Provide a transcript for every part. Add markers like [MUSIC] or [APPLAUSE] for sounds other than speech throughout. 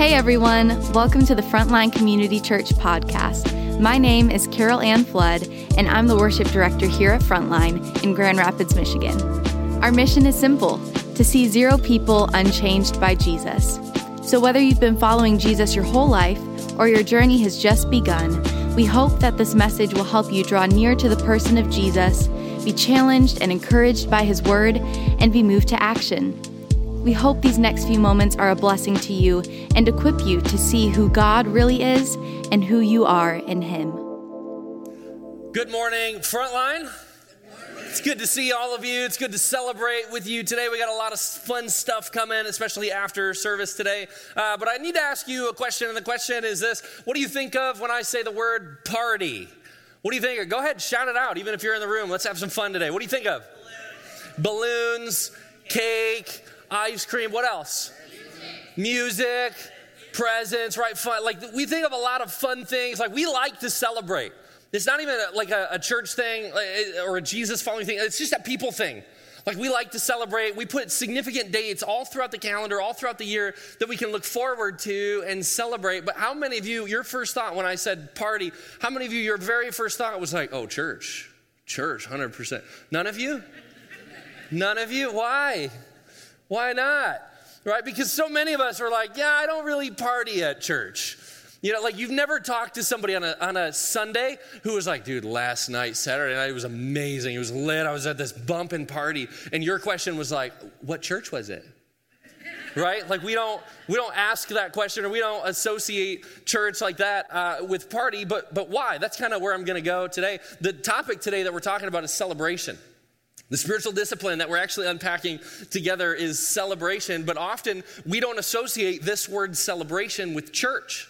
Hey everyone, welcome to the Frontline Community Church podcast. My name is Carol Ann Flood, and I'm the worship director here at Frontline in Grand Rapids, Michigan. Our mission is simple to see zero people unchanged by Jesus. So, whether you've been following Jesus your whole life or your journey has just begun, we hope that this message will help you draw near to the person of Jesus, be challenged and encouraged by his word, and be moved to action. We hope these next few moments are a blessing to you and equip you to see who God really is and who you are in Him. Good morning, Frontline. It's good to see all of you. It's good to celebrate with you today. We got a lot of fun stuff coming, especially after service today. Uh, but I need to ask you a question, and the question is this What do you think of when I say the word party? What do you think of? Go ahead, shout it out, even if you're in the room. Let's have some fun today. What do you think of? Balloons, Balloons cake, ice cream. What else? Music, presents, right? Fun. Like we think of a lot of fun things. Like we like to celebrate. It's not even a, like a, a church thing uh, uh, or a Jesus following thing. It's just a people thing. Like we like to celebrate. We put significant dates all throughout the calendar, all throughout the year that we can look forward to and celebrate. But how many of you, your first thought when I said party, how many of you, your very first thought was like, oh, church, church, 100%? None of you? None of you? Why? Why not? Right? Because so many of us are like, yeah, I don't really party at church. You know, like you've never talked to somebody on a, on a Sunday who was like, dude, last night, Saturday night, it was amazing. It was lit. I was at this bumping party. And your question was like, what church was it? right like we don't we don't ask that question or we don't associate church like that uh, with party but but why that's kind of where i'm going to go today the topic today that we're talking about is celebration the spiritual discipline that we're actually unpacking together is celebration, but often we don't associate this word celebration with church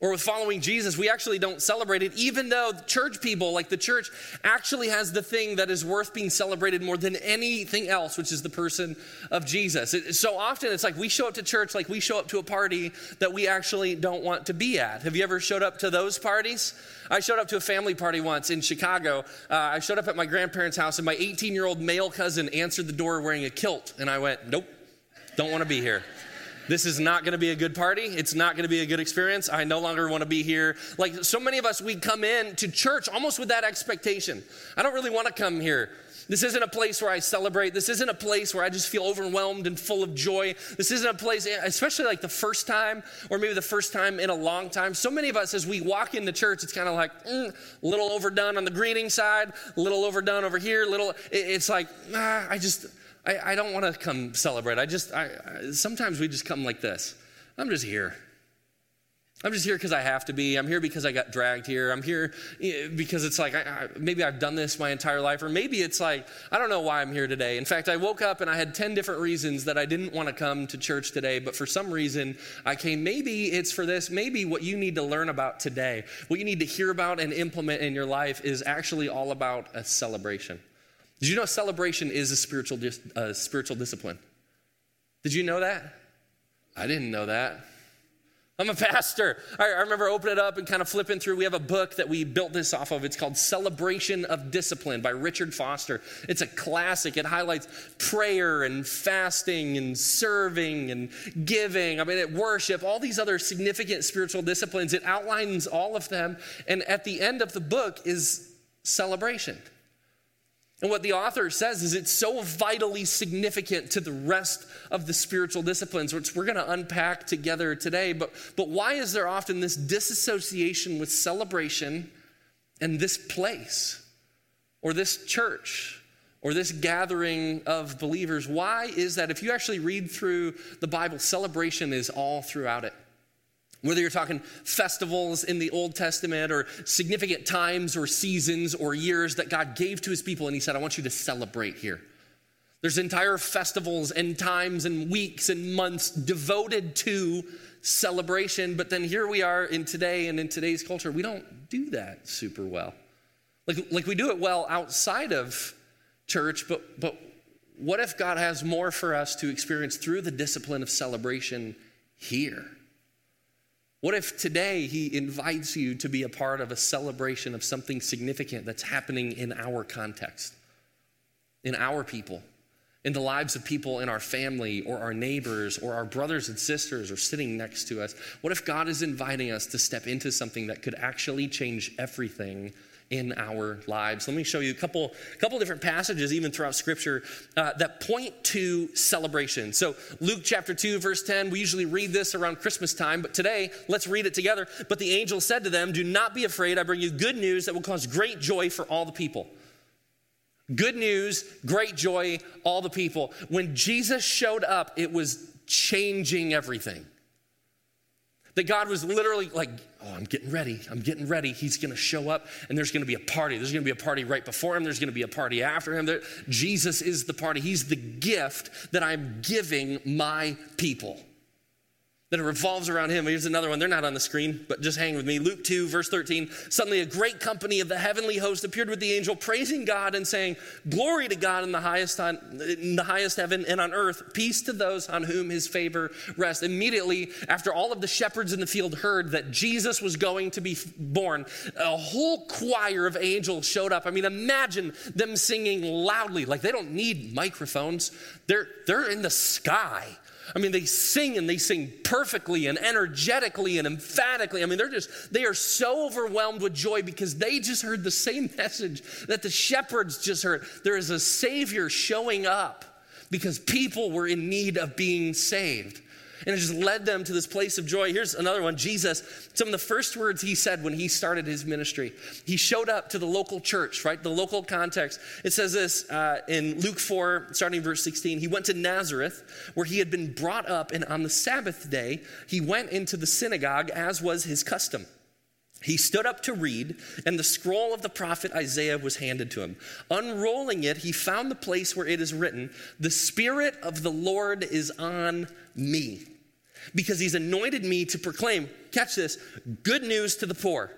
or with following Jesus. We actually don't celebrate it, even though church people, like the church, actually has the thing that is worth being celebrated more than anything else, which is the person of Jesus. It, so often it's like we show up to church like we show up to a party that we actually don't want to be at. Have you ever showed up to those parties? I showed up to a family party once in Chicago. Uh, I showed up at my grandparents' house, and my 18 year old male cousin answered the door wearing a kilt. And I went, Nope, don't want to be here. This is not going to be a good party. It's not going to be a good experience. I no longer want to be here. Like so many of us, we come in to church almost with that expectation. I don't really want to come here. This isn't a place where I celebrate. This isn't a place where I just feel overwhelmed and full of joy. This isn't a place, especially like the first time, or maybe the first time in a long time. So many of us, as we walk into church, it's kind of like mm, a little overdone on the greeting side, a little overdone over here, little. It's like, ah, I just, I, I don't want to come celebrate. I just, I, I, sometimes we just come like this. I'm just here. I'm just here because I have to be. I'm here because I got dragged here. I'm here eh, because it's like I, I, maybe I've done this my entire life, or maybe it's like I don't know why I'm here today. In fact, I woke up and I had 10 different reasons that I didn't want to come to church today, but for some reason I came. Maybe it's for this. Maybe what you need to learn about today, what you need to hear about and implement in your life is actually all about a celebration. Did you know celebration is a spiritual, uh, spiritual discipline? Did you know that? I didn't know that. I'm a pastor. I, I remember opening it up and kind of flipping through. We have a book that we built this off of. It's called Celebration of Discipline by Richard Foster. It's a classic. It highlights prayer and fasting and serving and giving. I mean, it worship, all these other significant spiritual disciplines. It outlines all of them. And at the end of the book is celebration. And what the author says is it's so vitally significant to the rest of the spiritual disciplines, which we're going to unpack together today. But, but why is there often this disassociation with celebration and this place or this church or this gathering of believers? Why is that? If you actually read through the Bible, celebration is all throughout it. Whether you're talking festivals in the Old Testament or significant times or seasons or years that God gave to his people, and he said, I want you to celebrate here. There's entire festivals and times and weeks and months devoted to celebration, but then here we are in today and in today's culture, we don't do that super well. Like, like we do it well outside of church, but, but what if God has more for us to experience through the discipline of celebration here? What if today he invites you to be a part of a celebration of something significant that's happening in our context, in our people? in the lives of people in our family or our neighbors or our brothers and sisters or sitting next to us? What if God is inviting us to step into something that could actually change everything in our lives. Let me show you a couple, couple different passages, even throughout Scripture, uh, that point to celebration. So, Luke chapter 2, verse 10, we usually read this around Christmas time, but today, let's read it together. But the angel said to them, Do not be afraid. I bring you good news that will cause great joy for all the people. Good news, great joy, all the people. When Jesus showed up, it was changing everything. That God was literally like, oh, I'm getting ready. I'm getting ready. He's going to show up and there's going to be a party. There's going to be a party right before him. There's going to be a party after him. There, Jesus is the party. He's the gift that I'm giving my people that revolves around him. Here's another one. They're not on the screen, but just hang with me. Luke 2, verse 13. Suddenly, a great company of the heavenly host appeared with the angel, praising God and saying, Glory to God in the highest, on, in the highest heaven and on earth, peace to those on whom his favor rests. Immediately, after all of the shepherds in the field heard that Jesus was going to be born, a whole choir of angels showed up. I mean, imagine them singing loudly, like they don't need microphones, they're, they're in the sky I mean, they sing and they sing perfectly and energetically and emphatically. I mean, they're just, they are so overwhelmed with joy because they just heard the same [LAUGHS] message that the shepherds just heard. There is a Savior showing up because people were in need of being saved. And it just led them to this place of joy. Here's another one Jesus, some of the first words he said when he started his ministry. He showed up to the local church, right? The local context. It says this uh, in Luke 4, starting verse 16. He went to Nazareth, where he had been brought up, and on the Sabbath day, he went into the synagogue, as was his custom. He stood up to read, and the scroll of the prophet Isaiah was handed to him. Unrolling it, he found the place where it is written, The Spirit of the Lord is on me, because he's anointed me to proclaim, catch this, good news to the poor.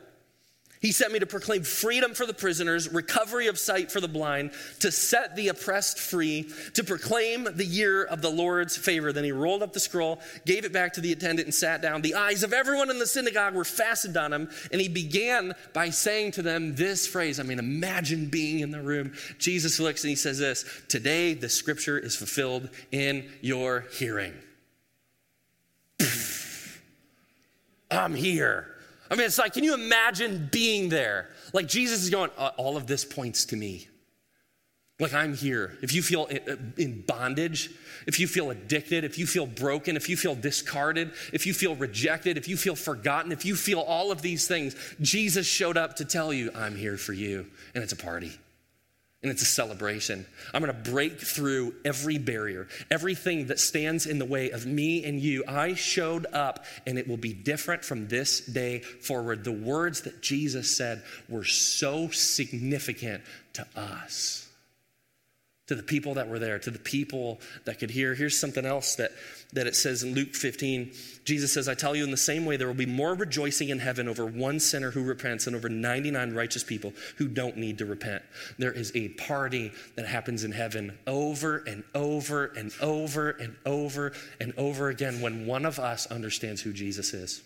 He sent me to proclaim freedom for the prisoners, recovery of sight for the blind, to set the oppressed free, to proclaim the year of the Lord's favor. Then he rolled up the scroll, gave it back to the attendant, and sat down. The eyes of everyone in the synagogue were fastened on him, and he began by saying to them this phrase. I mean, imagine being in the room. Jesus looks and he says this Today the scripture is fulfilled in your hearing. I'm here. I mean, it's like, can you imagine being there? Like Jesus is going, uh, all of this points to me. Like I'm here. If you feel in bondage, if you feel addicted, if you feel broken, if you feel discarded, if you feel rejected, if you feel forgotten, if you feel all of these things, Jesus showed up to tell you, I'm here for you. And it's a party and it's a celebration. I'm to break through every barrier, everything that stands in the way of me and you. I showed up, and it will be different from this day forward. The words that Jesus said were so significant to us to the people that were there, to the people that could hear. Here's something else that, that it says in Luke 15. Jesus says, I tell you, in the same way, there will be more rejoicing in heaven over one sinner who repents than over 99 righteous people who don't need to repent. There is a party that happens in heaven over and over and over and over and over again when one of us understands who Jesus is.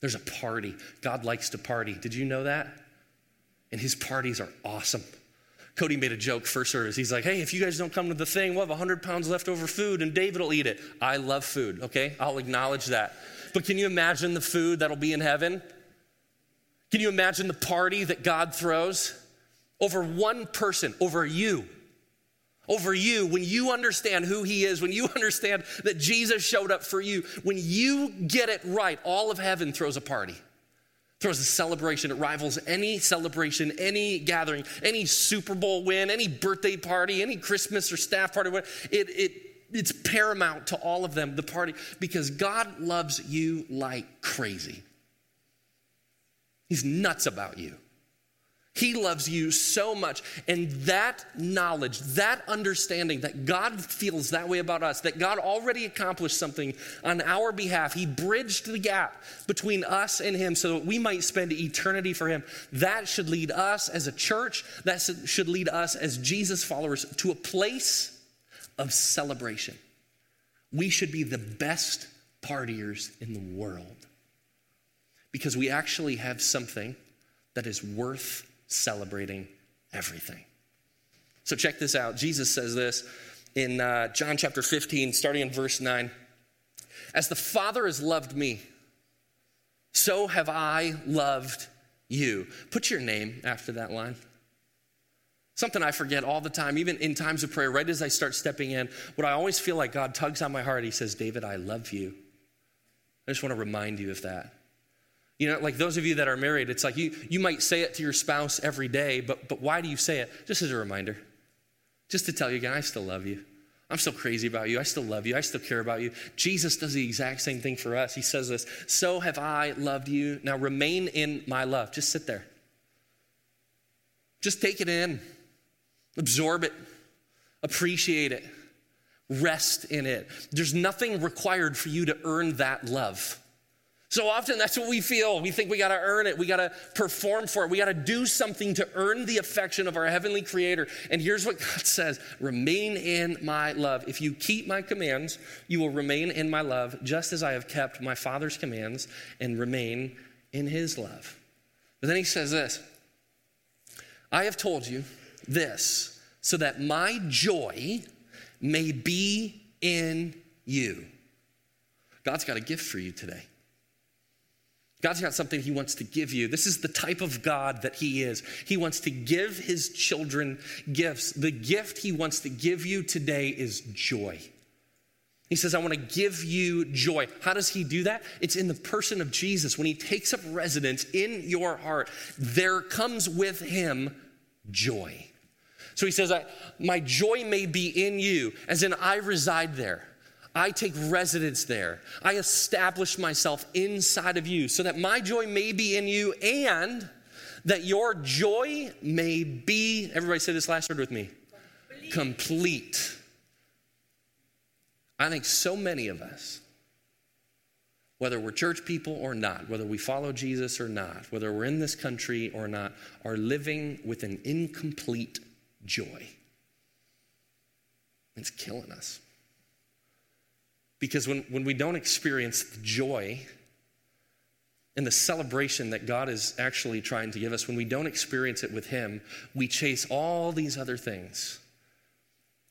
There's a party. God likes to party. Did you know that? And his parties are awesome. Cody made a joke first service. He's like, hey, if you guys don't come to the thing, we'll have 100 pounds left over food and David will eat it. I love food, okay? I'll acknowledge that. But can you imagine the food that'll be in heaven? Can you imagine the party that God throws over one person, over you? Over you, when you understand who He is, when you [LAUGHS] understand that Jesus showed up for you, when you get it right, all of heaven throws a party throws a celebration. It rivals any celebration, any gathering, any Super Bowl win, any birthday party, any Christmas or staff party. It, it, it's paramount to all of them, the party, because God loves you like crazy. He's nuts about you. He loves you so much. And that knowledge, that understanding that God feels that way about us, that God already accomplished something on our behalf, He bridged the gap between us and Him so that we might spend eternity for Him. That should lead us as a church, that should lead us as Jesus followers to a place of celebration. We should be the best partiers in the world because we actually have something that is worth celebrating everything. So check this out. Jesus says this in uh, John chapter 15, starting in verse 9. As the Father has loved me, so have I loved you. Put your name after that line. Something I forget all the time, even in times of prayer, right as I start stepping in, what I always feel like God tugs on my heart, He says, David, I love you. I just want to remind you of that. You know, like those of you that are married, it's like you, you might say it to your spouse every day, but, but why do you say it? Just as a reminder. Just to tell you again, I still love you. I'm still crazy about you. I still love you. I still care about you. Jesus does the exact same thing for us. He says this So have I loved you. Now remain in my love. Just sit there. Just take it in, absorb it, appreciate it, rest in it. There's nothing required for you to earn that love. So often that's what we feel. We think we got to earn it. We got to perform for it. We got to do something to earn the affection of our heavenly creator. And here's what God [LAUGHS] says remain in my love. If you keep my commands, you will remain in my love, just as I have kept my Father's commands and remain in his love. But then he says this I have told you this so that my joy may be in you. God's got a gift for you today. God's got something He wants to give you. This is the type of God that He is. He wants to give His children gifts. The gift He wants to give you today is joy. He says, I want to give you joy. How does he do that? It's in the person of Jesus. When he takes up residence in your heart, there comes with him joy. So he says, My joy may be in you, as in I reside there. I take residence there. I establish myself inside of you so that my joy may be in you and that your joy may be, everybody say this last word with me complete. complete. I think so many of us, whether we're church people or not, whether we follow Jesus or not, whether we're in this country or not, are living with an incomplete joy. It's killing us. Because when, when we don't experience the joy and the celebration that God is actually trying to give us, when we don't experience it with Him, we chase all these other things.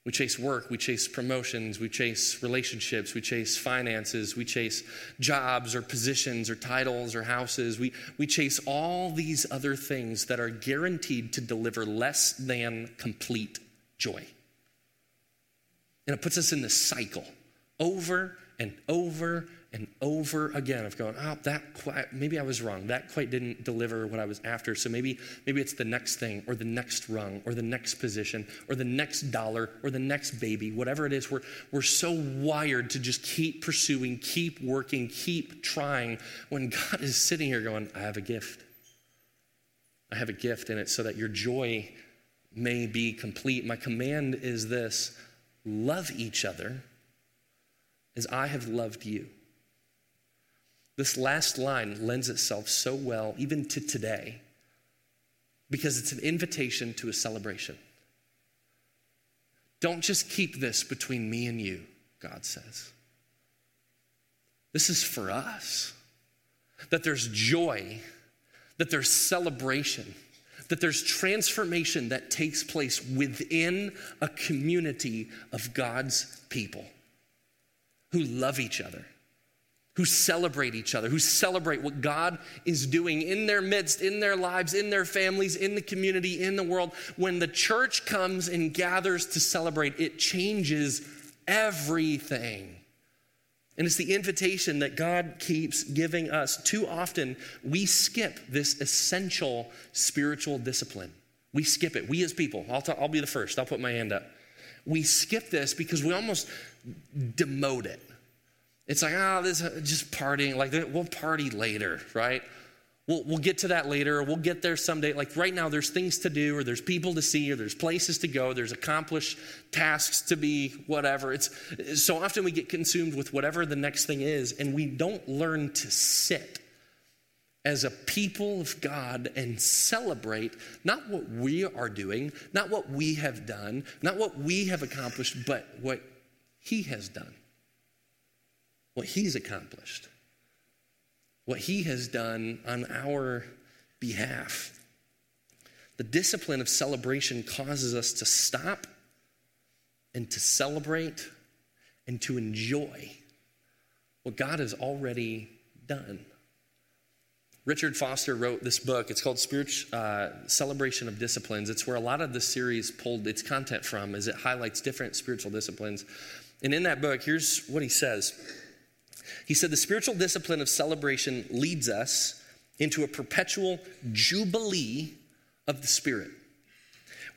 We chase work, we chase promotions, we chase relationships, we chase finances, we chase jobs or positions or titles or houses. We, we chase all these other things that are guaranteed to deliver less than complete joy. And it puts us in this cycle over and over and over again of going, oh, ah, that quite, maybe I was wrong. That quite didn't deliver what I was after. So maybe, maybe it's the next thing or the next rung or the next position or the next dollar or the next baby, whatever it is. We're, we're so wired to just keep pursuing, keep working, keep trying when God is sitting here going, I have a gift. I have a gift in it so that your joy may be complete. My command is this love each other as I have loved you. This last line lends itself so well, even to today, because it's an invitation to a celebration. Don't just keep this between me and you, God says. This is for us. That there's joy, that there's celebration, that there's transformation that takes place within a community of God's people who love each other, who celebrate each other, who celebrate what God is doing in their midst, in their lives, in their families, in the community, in the world. When the church comes and gathers to celebrate, it changes everything. And it's the invitation that God keeps giving us. Too often, we skip this essential spiritual discipline. We skip it. We as people, I'll, t- I'll be the first, I'll put my hand up. We skip this because we almost demote it. It's like, oh, this is just partying. Like, we'll party later, right? We'll, we'll get to that later, we'll get there someday. Like, right now, there's things to do, or there's people to see, or there's places to go, there's accomplished tasks to be, whatever. It's so often we get consumed with whatever the next thing is, and we don't learn to sit as a people of God and celebrate not what we are doing, not what we have done, not what we have accomplished, but what he has done, what He's accomplished, what He has done on our behalf. The discipline of celebration causes us to stop and to celebrate and to enjoy what God has already done. Richard Foster wrote this book. It's called Spiritual uh, Celebration of Disciplines. It's where a lot of the series pulled its content from, as it highlights different spiritual disciplines. And in that book, here's what he says. He said, The spiritual discipline of celebration leads us into a perpetual jubilee of the Spirit.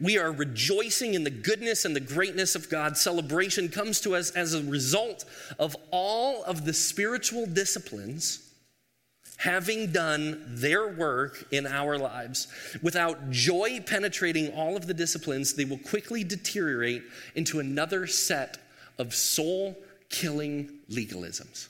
We are rejoicing in the goodness and the greatness of God. Celebration comes to us as a result of all of the spiritual disciplines having done their work in our lives. Without joy penetrating all of the disciplines, they will quickly deteriorate into another set of soul killing legalisms.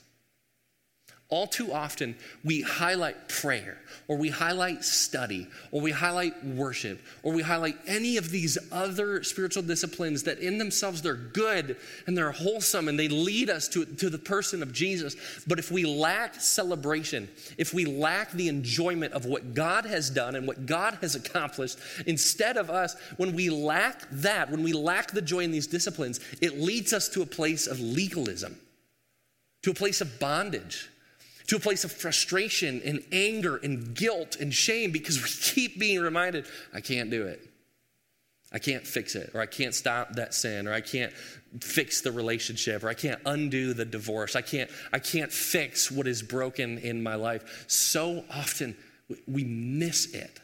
All too often, we highlight prayer, or we highlight study, or we highlight worship, or we highlight any of these other spiritual disciplines that in themselves they're good and they're wholesome and they lead us to, to the person of Jesus. But if we lack celebration, if we lack the enjoyment of what God has done and what God has accomplished, instead of us, when we lack that, when we lack the joy in these disciplines, it leads us to a place of legalism, to a place of bondage to a place of frustration and anger and guilt and shame because we [LAUGHS] keep being reminded, I can't do it. I can't fix it, or I can't stop that sin, or I can't fix the relationship, or I can't undo the divorce. I can't, I can't fix what is broken in my life. So often we miss it.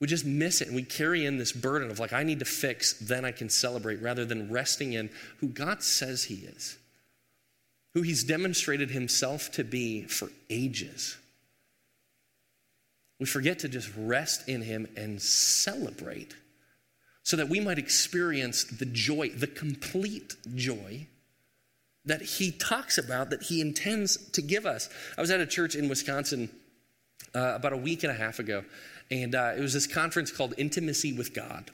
We just miss it and we carry in this burden of like, I need to fix, then I can celebrate, rather than resting in who God says He is who he's demonstrated himself to be for ages. We forget to just rest in him and celebrate so that we might experience the joy, the complete joy that he talks about, that he intends to give us. I was at a church in Wisconsin uh, about a week and a half ago, and uh, it was this conference called Intimacy with God.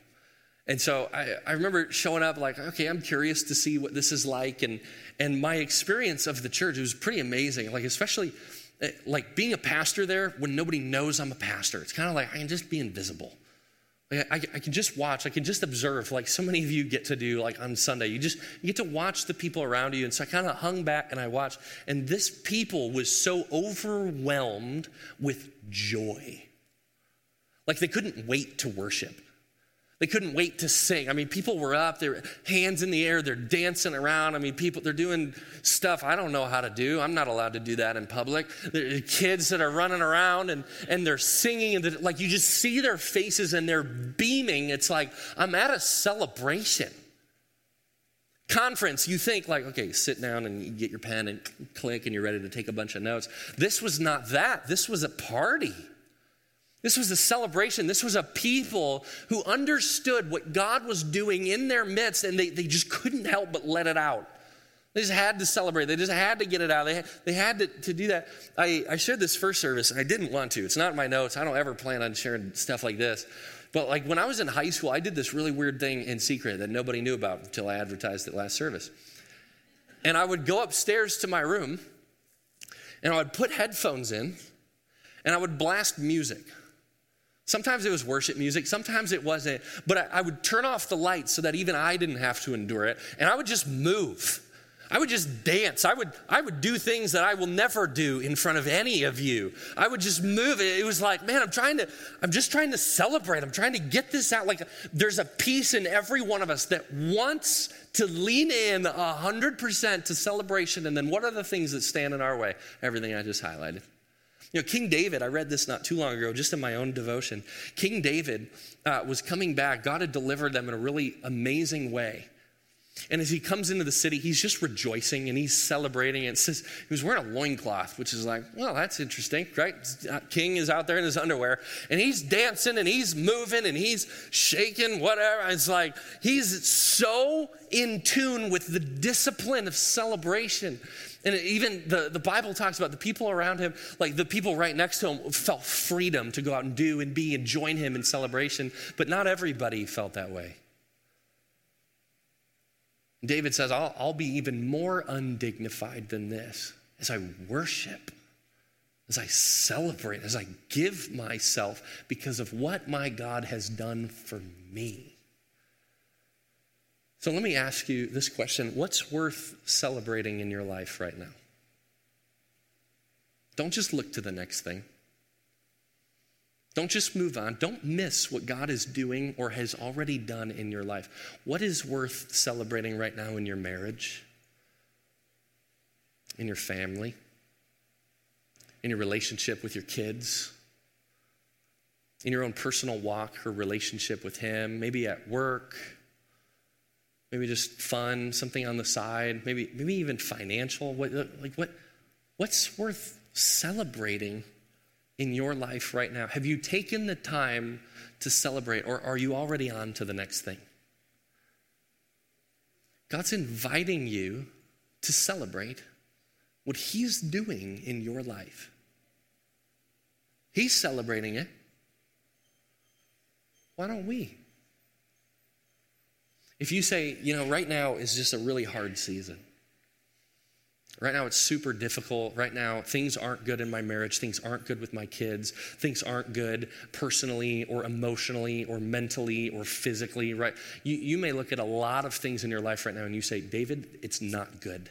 And so I, I, remember showing up like, okay, I'm curious to see what this is like. And, and my experience of the church, it was pretty amazing. Like, especially eh, like being a pastor there when nobody knows I'm a pastor. It's kind of like I can just be invisible. Like I, I, can just watch, I can just observe, like so many of you get to do like on Sunday. You just you get to watch the people around you. And so I kind of hung back and I watched. And this people was so overwhelmed with joy. Like they couldn't wait to worship. They couldn't wait to sing. I mean, people were up, their hands in the air, they're dancing around. I mean, people, they're doing stuff I don't know how to do. I'm not allowed to do that in public. The kids that are running around and, and they're singing, and like you just see their faces and they're beaming. It's like, I'm at a celebration. Conference, you think like, okay, sit down and get your pen and click and you're ready to take a bunch of notes. This was not that. This was a party. This was a celebration. This was a people who understood what God was doing in their midst and they, they just couldn't help but let it out. They just had to celebrate. They just had to get it out. They had, they had to, to do that. I, I shared this first service. and I didn't want to. It's not in my notes. I don't ever plan on sharing stuff like this. But like when I was in high school, I did this really weird thing in secret that nobody knew about until I advertised it last service. And I would go upstairs to my room and I would put headphones in and I would blast music. Sometimes it was worship music, sometimes it wasn't. But I, I, would turn off the lights so that even I didn't have to endure it. And I would just move. I would just dance. I would, I would do things that I will never do in front of any of you. I would just move it. It was like, man, I'm trying to, I'm just trying to celebrate. I'm trying to get this out. Like there's a piece in every one of us that wants to lean in 100% to celebration. And then what are the things that stand in our way? Everything I just highlighted. You know, King David, I read this not too long ago, just in my own devotion. King David uh, was coming back. God had delivered them in a really amazing way. And as he comes into the city, he's just rejoicing and he's celebrating. It says he was wearing a loincloth, which is like, well, that's interesting, right? Uh, King is out there in his underwear and he's dancing and he's moving and he's shaking, whatever. It's like he's so in tune with the discipline of celebration and even the, the Bible talks about the people around him, like the people right next to him, felt freedom to go out and do and be and join him in celebration, but not everybody felt that way. David says, I'll, I'll be even more undignified than this as I worship, as I celebrate, as I give myself because of what my God has done for me. So let me ask you this question What's worth celebrating in your life right now? Don't just look to the next thing. Don't just move on. Don't miss what God is doing or has already done in your life. What is worth celebrating right now in your marriage, in your family? in your relationship with your kids, in your own personal walk or relationship with Him, maybe at work, maybe just fun, something on the side, maybe, maybe even financial. What, like what, what's worth celebrating in your life right now? Have you taken the time to celebrate, or are you already on to the next thing? God's inviting you to celebrate what He's doing in your life. He's celebrating it. Why don't we? If you say, you know, right now is just a really hard season. Right now, it's super difficult. Right now, things aren't good in my marriage. Things aren't good with my kids. Things aren't good personally or emotionally or mentally or physically, right? You, you may look at a lot of things in your life right now and you say, David, it's not good.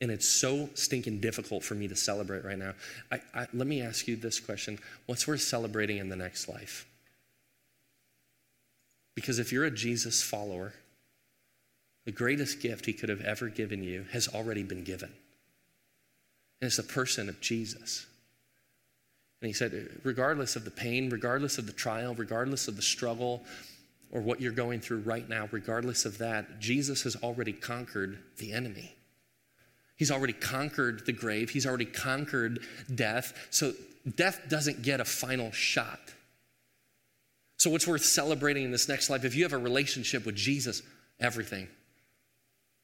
And it's so stinking difficult for me to celebrate right now. I, I, let me ask you this question What's worth celebrating in the next life? Because if you're a Jesus follower, the greatest gift he could have ever given you has already been given. And it's the person of Jesus. And he said, regardless of the pain, regardless of the trial, regardless of the struggle, or what you're going through right now, regardless of that, Jesus has already conquered the enemy. He's already conquered the grave, he's already conquered death. So death doesn't get a final shot. So, what's worth celebrating in this next life? If you have a relationship with Jesus, everything.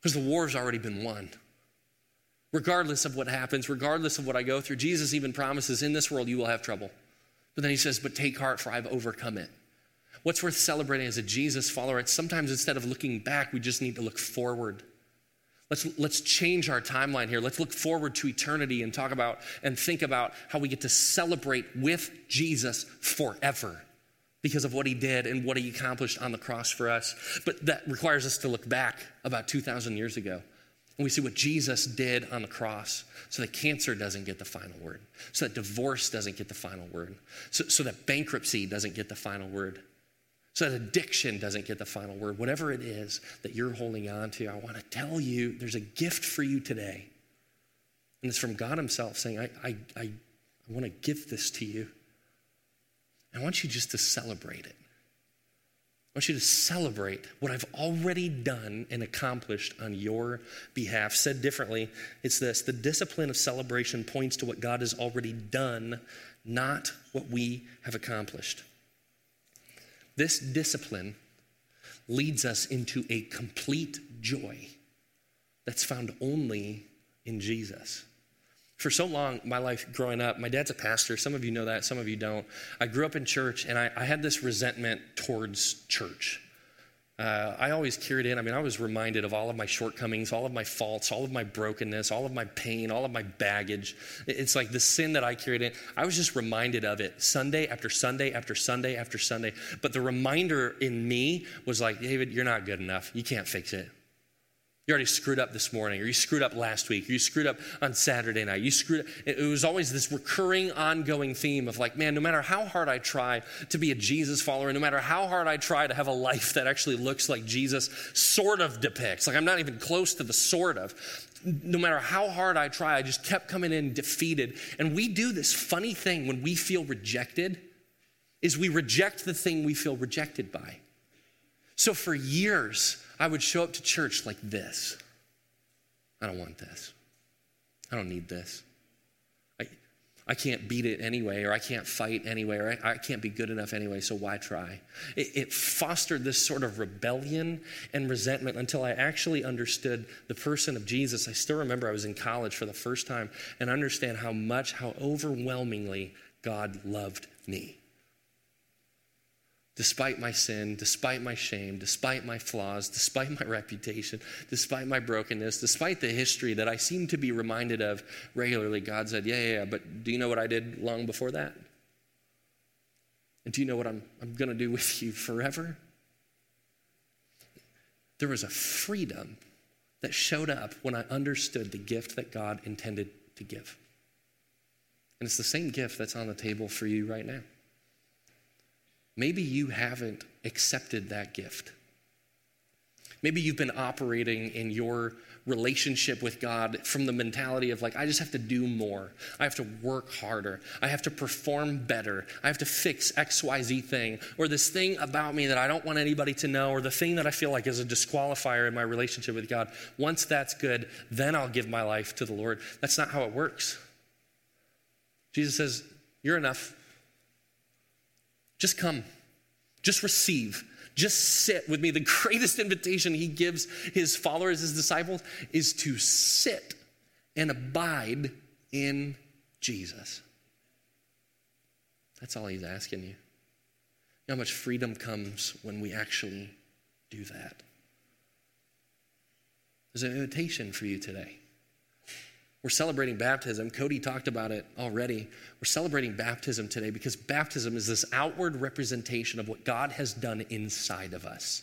Because the war's already been won. Regardless of what happens, regardless of what I go through, Jesus even promises in this world you will have trouble. But then he says, But take heart, for I've overcome it. What's worth celebrating as a Jesus follower? It's sometimes instead of looking back, we just need to look forward. Let's, let's change our timeline here. Let's look forward to eternity and talk about and think about how we get to celebrate with Jesus forever because of what he did and what he accomplished on the cross for us. But that requires us to look back about 2,000 years ago. And we see what Jesus did on the cross so that cancer doesn't get the final word, so that divorce doesn't get the final word, so, so that bankruptcy doesn't get the final word, so that addiction doesn't get the final word. Whatever it is that you're holding on to, I want to tell you there's a gift for you today. And it's from God Himself saying, I, I, I, I want to give this to you. I want you just to celebrate it. I want you to celebrate what I've already done and accomplished on your behalf. Said differently, it's this the discipline of celebration points to what God has already done, not what we have accomplished. This discipline leads us into a complete joy that's found only in Jesus. For so long, my life growing up, my dad's a pastor. Some of you know that, some of you don't. I grew up in church and I, I had this resentment towards church. Uh, I always carried in. I mean, I was reminded of all of my shortcomings, all of my faults, all of my brokenness, all of my pain, all of my baggage. It's like the sin that I carried in. I was just reminded of it Sunday after Sunday after Sunday after Sunday. But the reminder in me was like, David, you're not good enough. You can't fix it. You already screwed up this morning, or you screwed up last week, or you screwed up on Saturday night. You screwed up. It was always this recurring, ongoing theme of like, man, no matter how hard I try to be a Jesus follower, no matter how hard I try to have a life that actually looks like Jesus sort of depicts, like I'm not even close to the sort of, no matter how hard I try, I just kept coming in defeated. And we do this funny thing when we feel rejected, is we reject the thing we feel rejected by. So for years, I would show up to church like this. I don't want this. I don't need this. I, I can't beat it anyway, or I can't fight anyway, or I, I can't be good enough anyway, so why try? It, it fostered this sort of rebellion and resentment until I actually understood the person of Jesus. I still remember I was in college for the first time and understand how much, how overwhelmingly God loved me. Despite my sin, despite my shame, despite my flaws, despite my [LAUGHS] reputation, despite my brokenness, despite the history that I seem to be reminded of regularly, God said, Yeah, yeah, yeah, but do you know what I did long before that? And do you know what I'm, I'm going to do with you forever? There was a freedom that showed up when I understood the gift that God intended to give. And it's the same gift that's on the table for you right now. Maybe you haven't accepted that gift. Maybe you've been operating in your relationship with God from the mentality of like, I just have to do more. I have to work harder. I have to perform better. I have to fix XYZ thing or this thing about me that I don't want anybody to know or the thing that I feel like is a disqualifier in my relationship with God. Once that's good, then I'll give my life to the Lord. That's not how it works. Jesus says, You're enough. Just come, just receive. Just sit with me. The [LAUGHS] greatest invitation he gives his followers, his disciples, is to sit and abide in Jesus. That's all he's asking you. how much freedom comes when we actually do that. There's an invitation for you today. We're celebrating baptism. Cody talked about it already. We're celebrating baptism today because baptism is this outward representation of what God has done inside of us.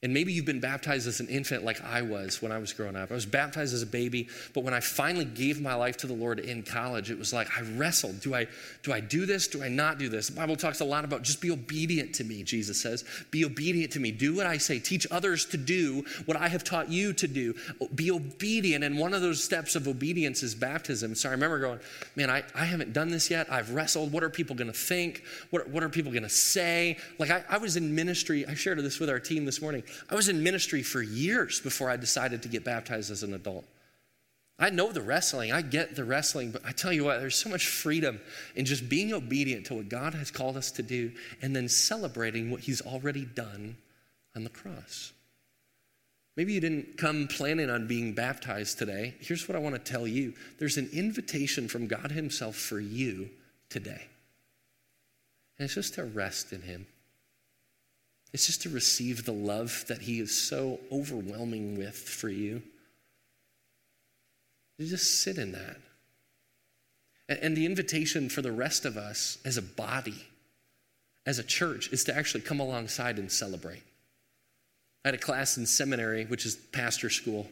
And maybe you've been baptized as an infant like I was when I was growing up. I was baptized as a baby, but when I finally gave my life to the Lord in college, it was like I wrestled. Do I do I do this? Do I not do this? The Bible talks a lot about just be obedient to me, Jesus says. Be obedient to me. Do what I say. Teach others to do what I have taught you to do. Be obedient. And one of those steps of obedience is baptism. So I remember going, man, I, I haven't done this yet. I've wrestled. What are people gonna think? What, what are people gonna say? Like I, I was in ministry, I shared this with our team this morning. I was in ministry for years before I decided to get baptized as an adult. I know the wrestling, I get the wrestling, but I tell you what, there's so much freedom in just being obedient to what God has called us to do and then celebrating what He's already done on the cross. Maybe you didn't come planning on being baptized today. Here's what I want to tell you there's an invitation from God Himself for you today. And it's just to rest in Him. It's just to receive the love that He is so overwhelming with for you. You just sit in that. And the invitation for the rest of us as a body, as a church, is to actually come alongside and celebrate. I had a class in seminary, which is pastor school.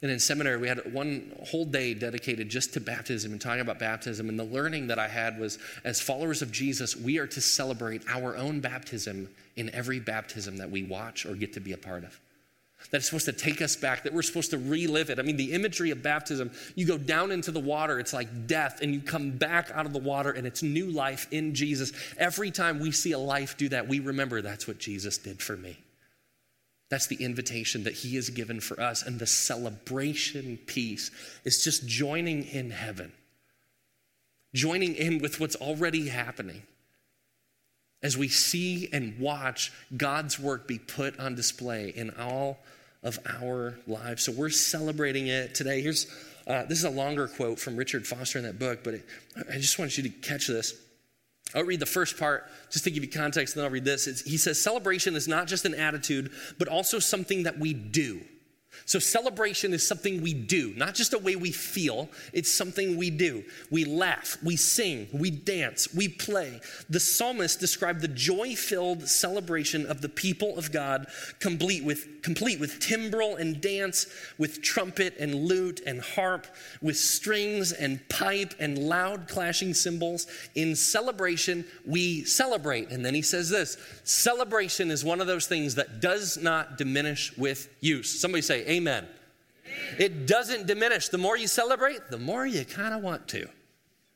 And in seminary, we had one whole day dedicated just to baptism and talking about baptism. And the learning that I had was as followers of Jesus, we are to celebrate our own baptism in every baptism that we watch or get to be a part of. That it's supposed to take us back, that we're supposed to relive it. I mean, the imagery of baptism, you go down into the water, it's like death, and you come back out of the water, and it's new life in Jesus. Every time we see a life do that, we remember that's what Jesus did for me. That's the invitation that he has given for us. And the celebration piece is just joining in heaven, joining in with what's already happening as we see and watch God's work be put on display in all of our lives. So we're celebrating it today. Here's uh, this is a longer quote from Richard Foster in that book, but it, I just want you to catch this. I'll read the first part just to give you context, and then I'll read this. It's, he says, Celebration is not just an attitude, but also something that we do. So, celebration is something we do, not just a way we feel, it's something we do. We laugh, we sing, we dance, we play. The psalmist described the joy filled celebration of the people of God, complete with, complete with timbrel and dance, with trumpet and lute and harp, with strings and pipe and loud clashing cymbals. In celebration, we celebrate. And then he says this celebration is one of those things that does not diminish with use. Somebody say, Amen. It doesn't diminish. The more you celebrate, the more you kind of want to.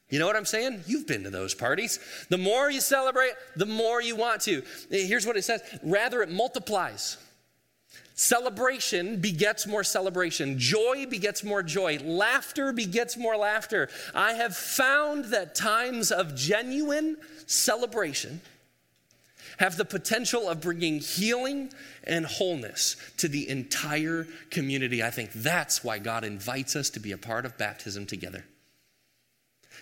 You know what I'm saying? You've been to those parties. The more you celebrate, the more you want to. Here's what it says rather, it multiplies. Celebration begets more celebration. Joy begets more joy. Laughter begets more laughter. I have found that times of genuine celebration have the potential of bringing healing and wholeness to the entire community. I think that's why God invites us to be a part of baptism together.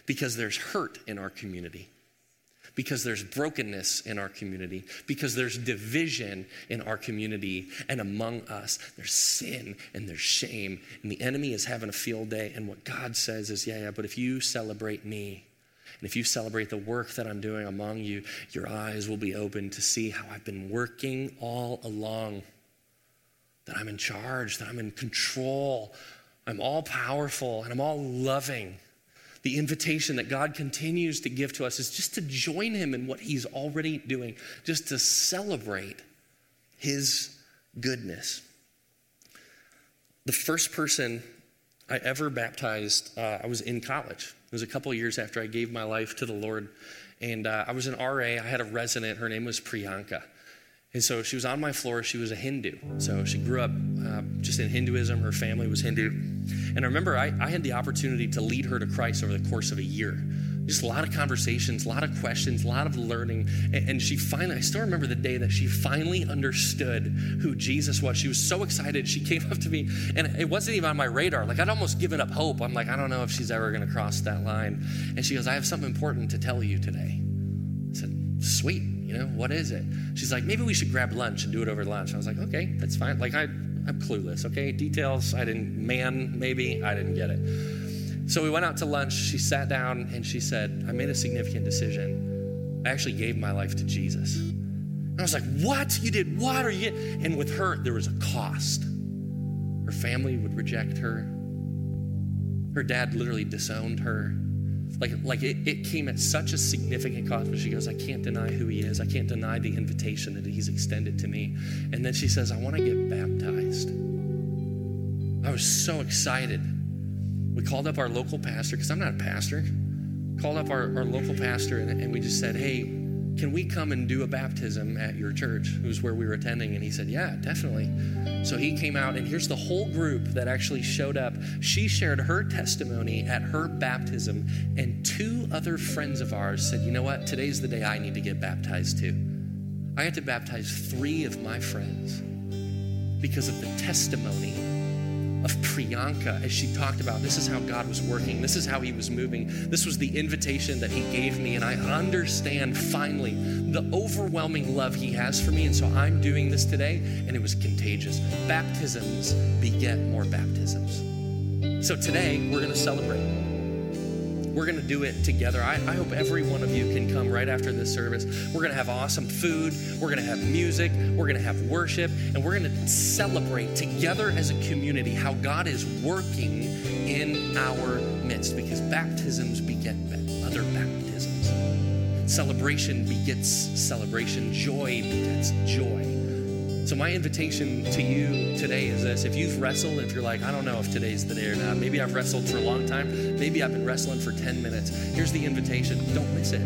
Because there's hurt in our community. because there's brokenness in our community, because there's division in our community and among us. There's sin and there's shame, and the enemy is having a field day. And what God says is, yeah, yeah, but if you celebrate me, and if you celebrate the work that I'm doing among you, your eyes will be open to see how I've been working all along. That I'm in charge, that I'm in control, I'm all powerful, and I'm all loving the invitation that God continues to give to us is just to join Him in what He's already doing, just to celebrate His goodness. The first person I ever baptized, uh, I was in college. It was a couple years after I gave my life to the Lord. And uh, I was an RA. I had a resident. Her name was Priyanka. And so she was on my floor. She was a Hindu. So she grew up uh, just in Hinduism. Her family was Hindu. And I remember I, I, had the opportunity to lead her to Christ over the course of a year. Just a lot of conversations, a lot of questions, a lot of learning. And, she finally, I still remember the day that she finally understood who Jesus was. She was so excited. She came up to me, and it wasn't even on my radar. Like I'd almost given up hope. I'm like, I don't know if she's ever going to cross that line. And she goes, I have something important to tell you today. I said, Sweet you know, what is it? She's like, maybe we should grab lunch and do it over lunch. I was like, okay, that's fine. Like, I, I'm clueless, okay? Details, I didn't, man, maybe, I didn't get it. So we went out to lunch. She sat down and she said, I made a significant decision. I actually gave my life to Jesus. And I was like, what? You did what? Are you? And with her, there was a cost. Her family would reject her. Her dad literally disowned her. Like, like it, it came at such a significant cost, but she goes, I can't deny who he is. I can't deny the invitation that he's extended to me. And then she says, I want to get baptized. I was so excited. We called up our local pastor, because I'm not a pastor, called up our, our local pastor, and, and we just said, Hey, can we come and do a baptism at your church? Who's where we were attending. And he said, Yeah, definitely. So he came out, and here's the whole group that actually showed up. She shared her testimony at her baptism, and two other friends of ours said, You know what? Today's the day I need to get baptized too. I had to baptize three of my friends because of the testimony of Priyanka as she talked about this is how God was working, this is how He was moving. This was the invitation that He gave me, and I understand finally the overwhelming love He has for me. And so I'm doing this today, and it was contagious. Baptisms beget more baptisms. So today, we're going to celebrate. We're going to do it together. I, I, hope every one of you can come right after this service. We're going to have awesome food. We're going to have music. We're going to have worship. And we're going to celebrate together as a community how God is working in our midst because baptisms beget other baptisms. Celebration begets celebration. Joy begets joy. So, my invitation to you today is this if you've wrestled, if you're like, I don't know if today's the day or not, maybe I've wrestled for a long time, maybe I've been wrestling for 10 minutes, here's the invitation don't miss it.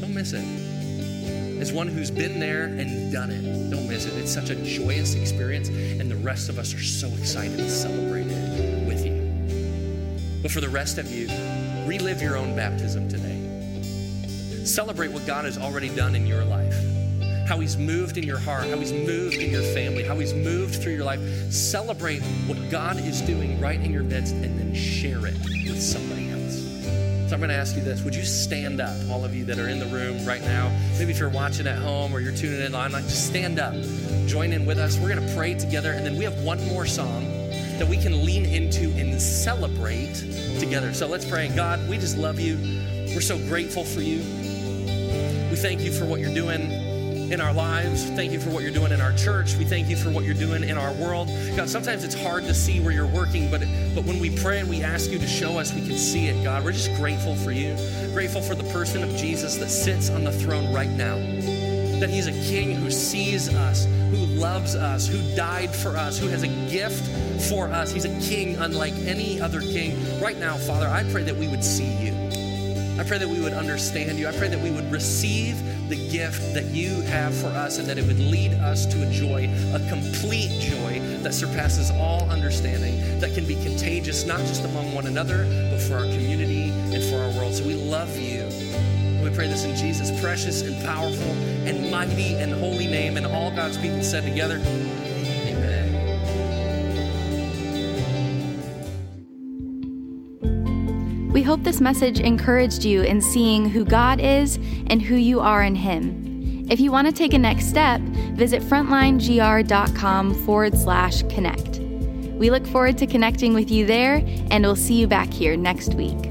Don't miss it. As one who's been there and done it, don't miss it. It's such a joyous experience, and the rest of us are so excited to celebrate it with you. But for the rest of you, relive your own baptism today. Celebrate what God has already done in your life how He's moved in your heart, how He's moved in your family, how He's moved through your life. Celebrate what God is doing right in your midst and then share it with somebody else. So I'm going to ask you this Would you stand up, all of you that are in the room right now? Maybe if you're watching at home or you're tuning in online, just stand up. Join in with us. We're going to pray together, and then we have one more song that we can lean into and celebrate together. So let's pray. God, we just love you. We're so grateful for you. We thank you for what you're doing in our lives. Thank you for what you're doing in our church. We thank you for what you're doing in our world. God, sometimes it's hard to see where you're working, but, but when we pray and we ask you to show us, we can see it, God. We're just grateful for you, grateful for the person of Jesus that sits on the throne right now. That he's a king who sees us, who loves us, who died for us, who has a gift for us. He's a king unlike any other king. Right now, Father, I pray that we would see you. I pray that we would understand you. I pray that we would receive the gift that you have for us and that it would lead us to enjoy a complete joy that surpasses all understanding, that can be contagious not just among one another, but for our community and for our world. So we love you. We pray this in Jesus' precious and powerful and mighty and holy name. And all God's people said together, hope this message encouraged you in seeing who God is and who you are in Him. If you want to take a next step, visit frontlinegr.com forward slash connect. We look forward to connecting with you there, and we'll see you back here next week.